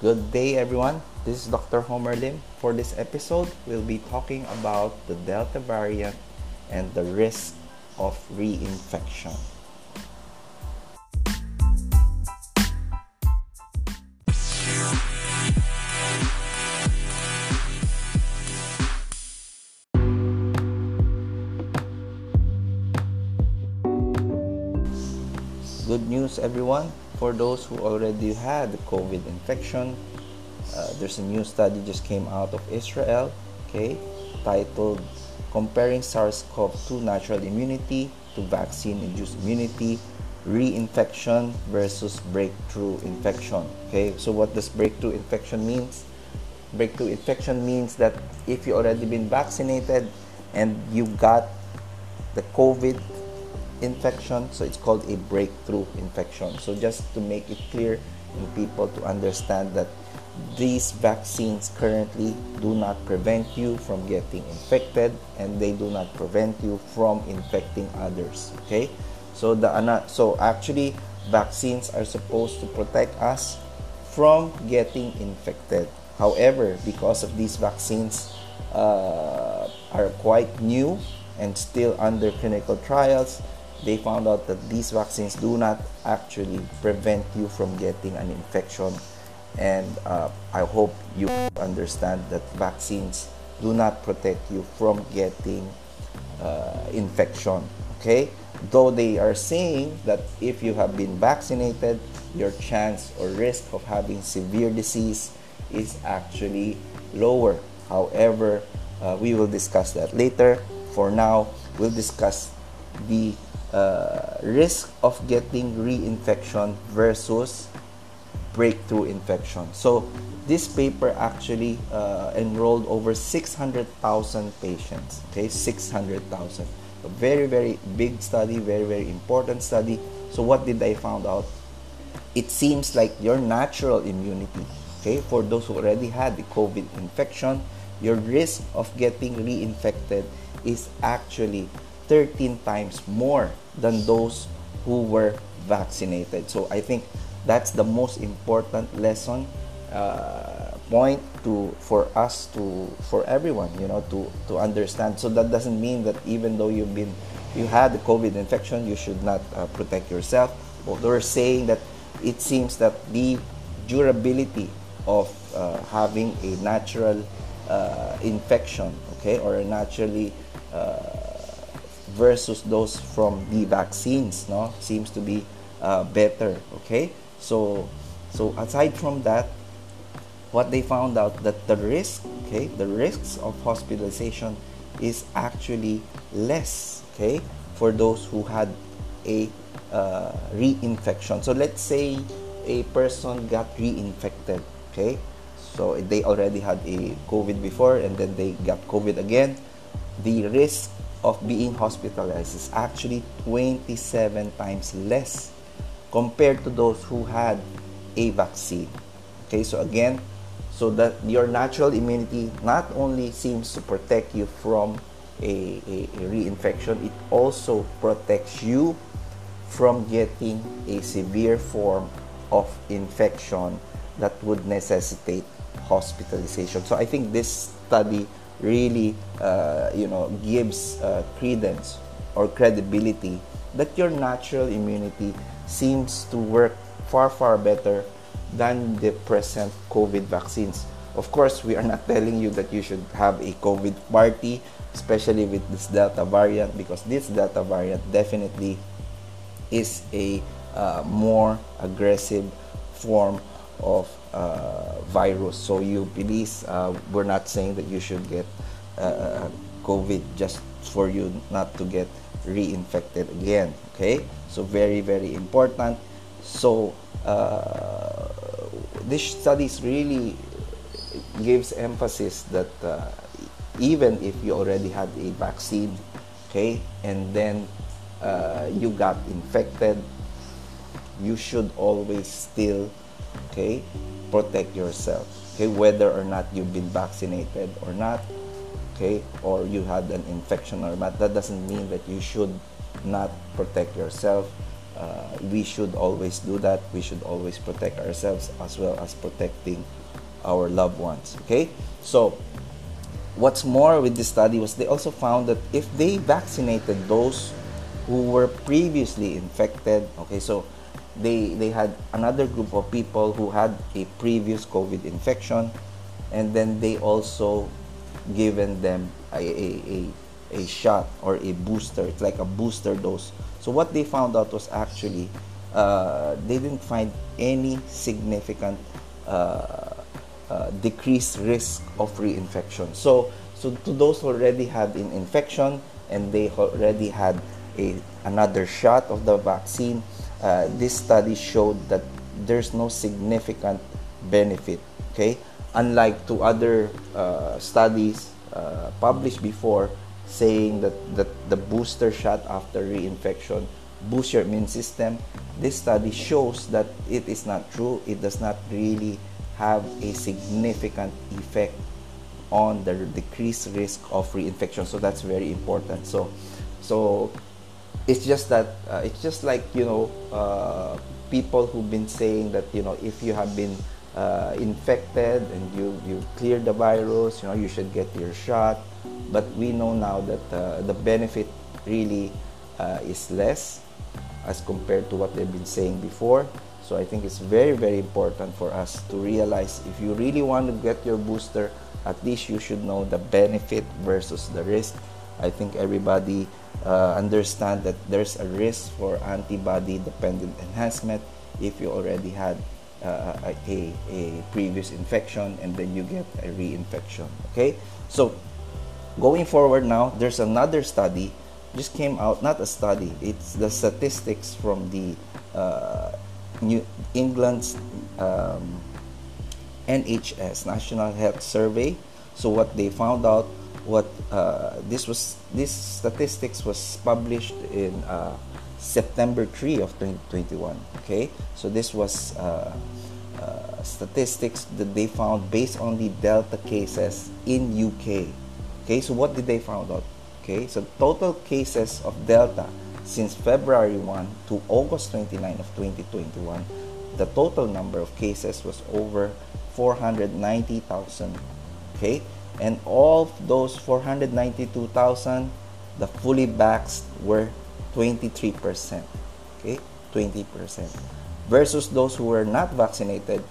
Good day, everyone. This is Dr. Homer Lim. For this episode, we'll be talking about the Delta variant and the risk of reinfection. Good news, everyone. For those who already had COVID infection, uh, there's a new study just came out of Israel, okay, titled Comparing SARS-CoV-2 Natural Immunity to Vaccine-Induced Immunity, Reinfection versus Breakthrough Infection. Okay, so what does breakthrough infection means? Breakthrough infection means that if you already been vaccinated and you got the COVID infection so it's called a breakthrough infection. So just to make it clear in people to understand that these vaccines currently do not prevent you from getting infected and they do not prevent you from infecting others okay? So the so actually vaccines are supposed to protect us from getting infected. However because of these vaccines uh, are quite new and still under clinical trials they found out that these vaccines do not actually prevent you from getting an infection. And uh, I hope you understand that vaccines do not protect you from getting uh, infection. Okay? Though they are saying that if you have been vaccinated, your chance or risk of having severe disease is actually lower. However, uh, we will discuss that later. For now, we'll discuss the uh, risk of getting reinfection versus breakthrough infection. So this paper actually uh, enrolled over 600,000 patients. Okay, 600,000. A very very big study, very very important study. So what did I found out? It seems like your natural immunity, okay, for those who already had the COVID infection, your risk of getting reinfected is actually 13 times more than those who were vaccinated. So I think that's the most important lesson uh, point to for us to for everyone you know to to understand so that doesn't mean that even though you've been you had the covid infection you should not uh, protect yourself but we're saying that it seems that the durability of uh, having a natural uh, infection okay or a naturally uh, versus those from the vaccines no? Seems to be uh, better okay? So so aside from that what they found out that the risk okay the risks of hospitalization is actually less okay for those who had a uh, reinfection. So let's say a person got reinfected okay? So they already had a covid before and then they got covid again. The risk of being hospitalized is actually 27 times less compared to those who had a vaccine. Okay, so again, so that your natural immunity not only seems to protect you from a, a, a reinfection, it also protects you from getting a severe form of infection that would necessitate hospitalization. So I think this study really uh, you know gives uh, credence or credibility that your natural immunity seems to work far far better than the present covid vaccines. Of course we are not telling you that you should have a covid party especially with this delta variant because this delta variant definitely is a uh, more aggressive form of uh, virus. So you please, uh, we're not saying that you should get uh, COVID just for you not to get reinfected again. Okay, so very very important. So uh, this studies really gives emphasis that uh, even if you already had a vaccine, okay, and then uh, you got infected, you should always still okay? Protect yourself okay? Whether or not you've been vaccinated or not okay? Or you had an infection or not. That doesn't mean that you should not protect yourself. Uh, we should always do that. We should always protect ourselves as well as protecting our loved ones. Okay, so what's more with this study was they also found that if they vaccinated those who were previously infected, okay, so they they had another group of people who had a previous COVID infection, and then they also given them a, a, a, a shot or a booster. It's like a booster dose. So what they found out was actually uh, they didn't find any significant uh, uh, decreased risk of reinfection. So so to those who already had an infection and they already had a another shot of the vaccine, uh, this study showed that there's no significant benefit. Okay, unlike to other uh, studies uh, published before saying that, that the booster shot after reinfection boosts your immune system this study shows that it is not true. It does not really have a significant effect on the decreased risk of reinfection. So that's very important. So so it's just that uh, it's just like you know uh, people who've been saying that you know if you have been uh, infected and you you cleared the virus you know you should get your shot. But we know now that uh, the benefit really uh, is less as compared to what they've been saying before. So i think it's very very important for us to realize if you really want to get your booster at least you should know the benefit versus the risk. I think everybody uh, understand that there's a risk for antibody dependent enhancement if you already had uh, a, a previous infection and then you get a reinfection okay? So going forward now there's another study just came out not a study it's the statistics from the uh, new england's um, nhs national health survey. So what they found out what uh, this was this statistics was published in uh, September 3 of 2021 okay? So this was uh, uh, statistics that they found based on the delta cases in UK okay? So what did they found out okay? So total cases of delta since February 1 to August 29 of 2021 the total number of cases was over 490,000 okay and all those 492,000 the fully vaxxed were 23% okay? 20% versus those who were not vaccinated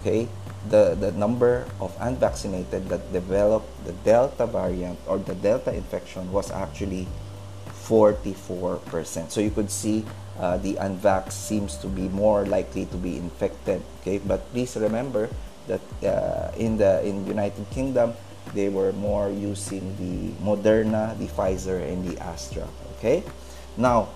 okay? The the number of unvaccinated that developed the delta variant or the delta infection was actually 44% so you could see uh, the unvax seems to be more likely to be infected okay? But please remember that uh, in the in united kingdom they were more using the Moderna, the Pfizer, and the Astra. Okay, now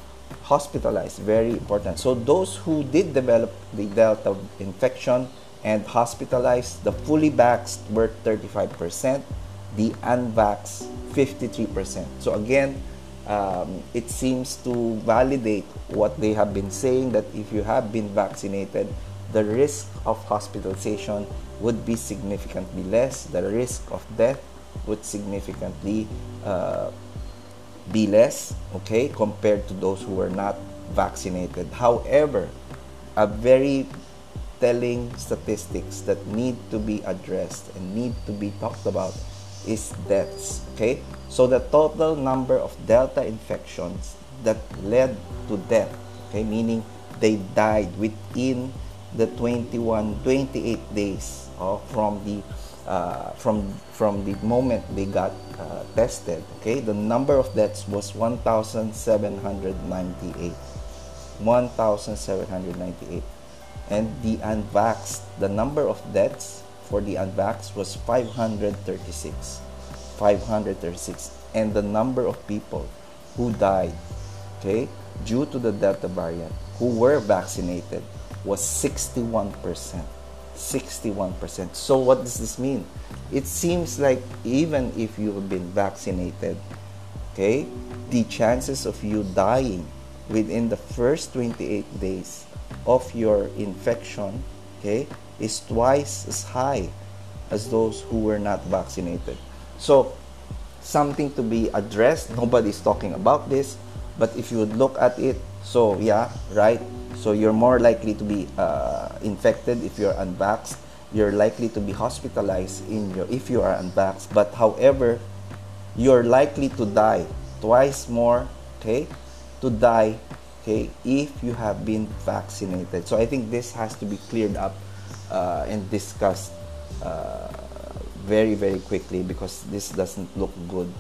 hospitalized, very important. So those who did develop the Delta infection and hospitalized, the fully vaxxed were 35%, the unvaxxed 53%. So again, um, it seems to validate what they have been saying that if you have been vaccinated, the risk of hospitalization would be significantly less. The risk of death would significantly uh, be less, okay, compared to those who were not vaccinated. However, a very telling statistics that need to be addressed and need to be talked about is deaths, okay? So the total number of delta infections that led to death, okay, meaning they died within the 21 28 days uh, from the uh, from from the moment they got uh, tested okay? The number of deaths was 1798 1798 and the unvaxxed the number of deaths for the unvaxxed was 536 536 and the number of people who died okay? Due to the delta variant who were vaccinated was 61%. 61%. So, what does this mean? It seems like even if you have been vaccinated, okay, the chances of you dying within the first 28 days of your infection, okay, is twice as high as those who were not vaccinated. So, something to be addressed. Nobody's talking about this, but if you look at it, So yeah, right. So you're more likely to be uh, infected if you're unvaxxed. You're likely to be hospitalized in your if you are unvaxxed. But however, you're likely to die twice more. Okay, to die. Okay, if you have been vaccinated. So I think this has to be cleared up uh, and discussed uh, very very quickly because this doesn't look good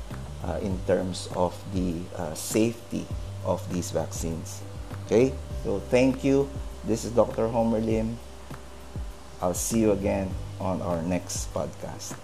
uh, in terms of the uh, safety of these vaccines. Okay, so thank you. This is Dr. Homer Lim. I'll see you again on our next podcast.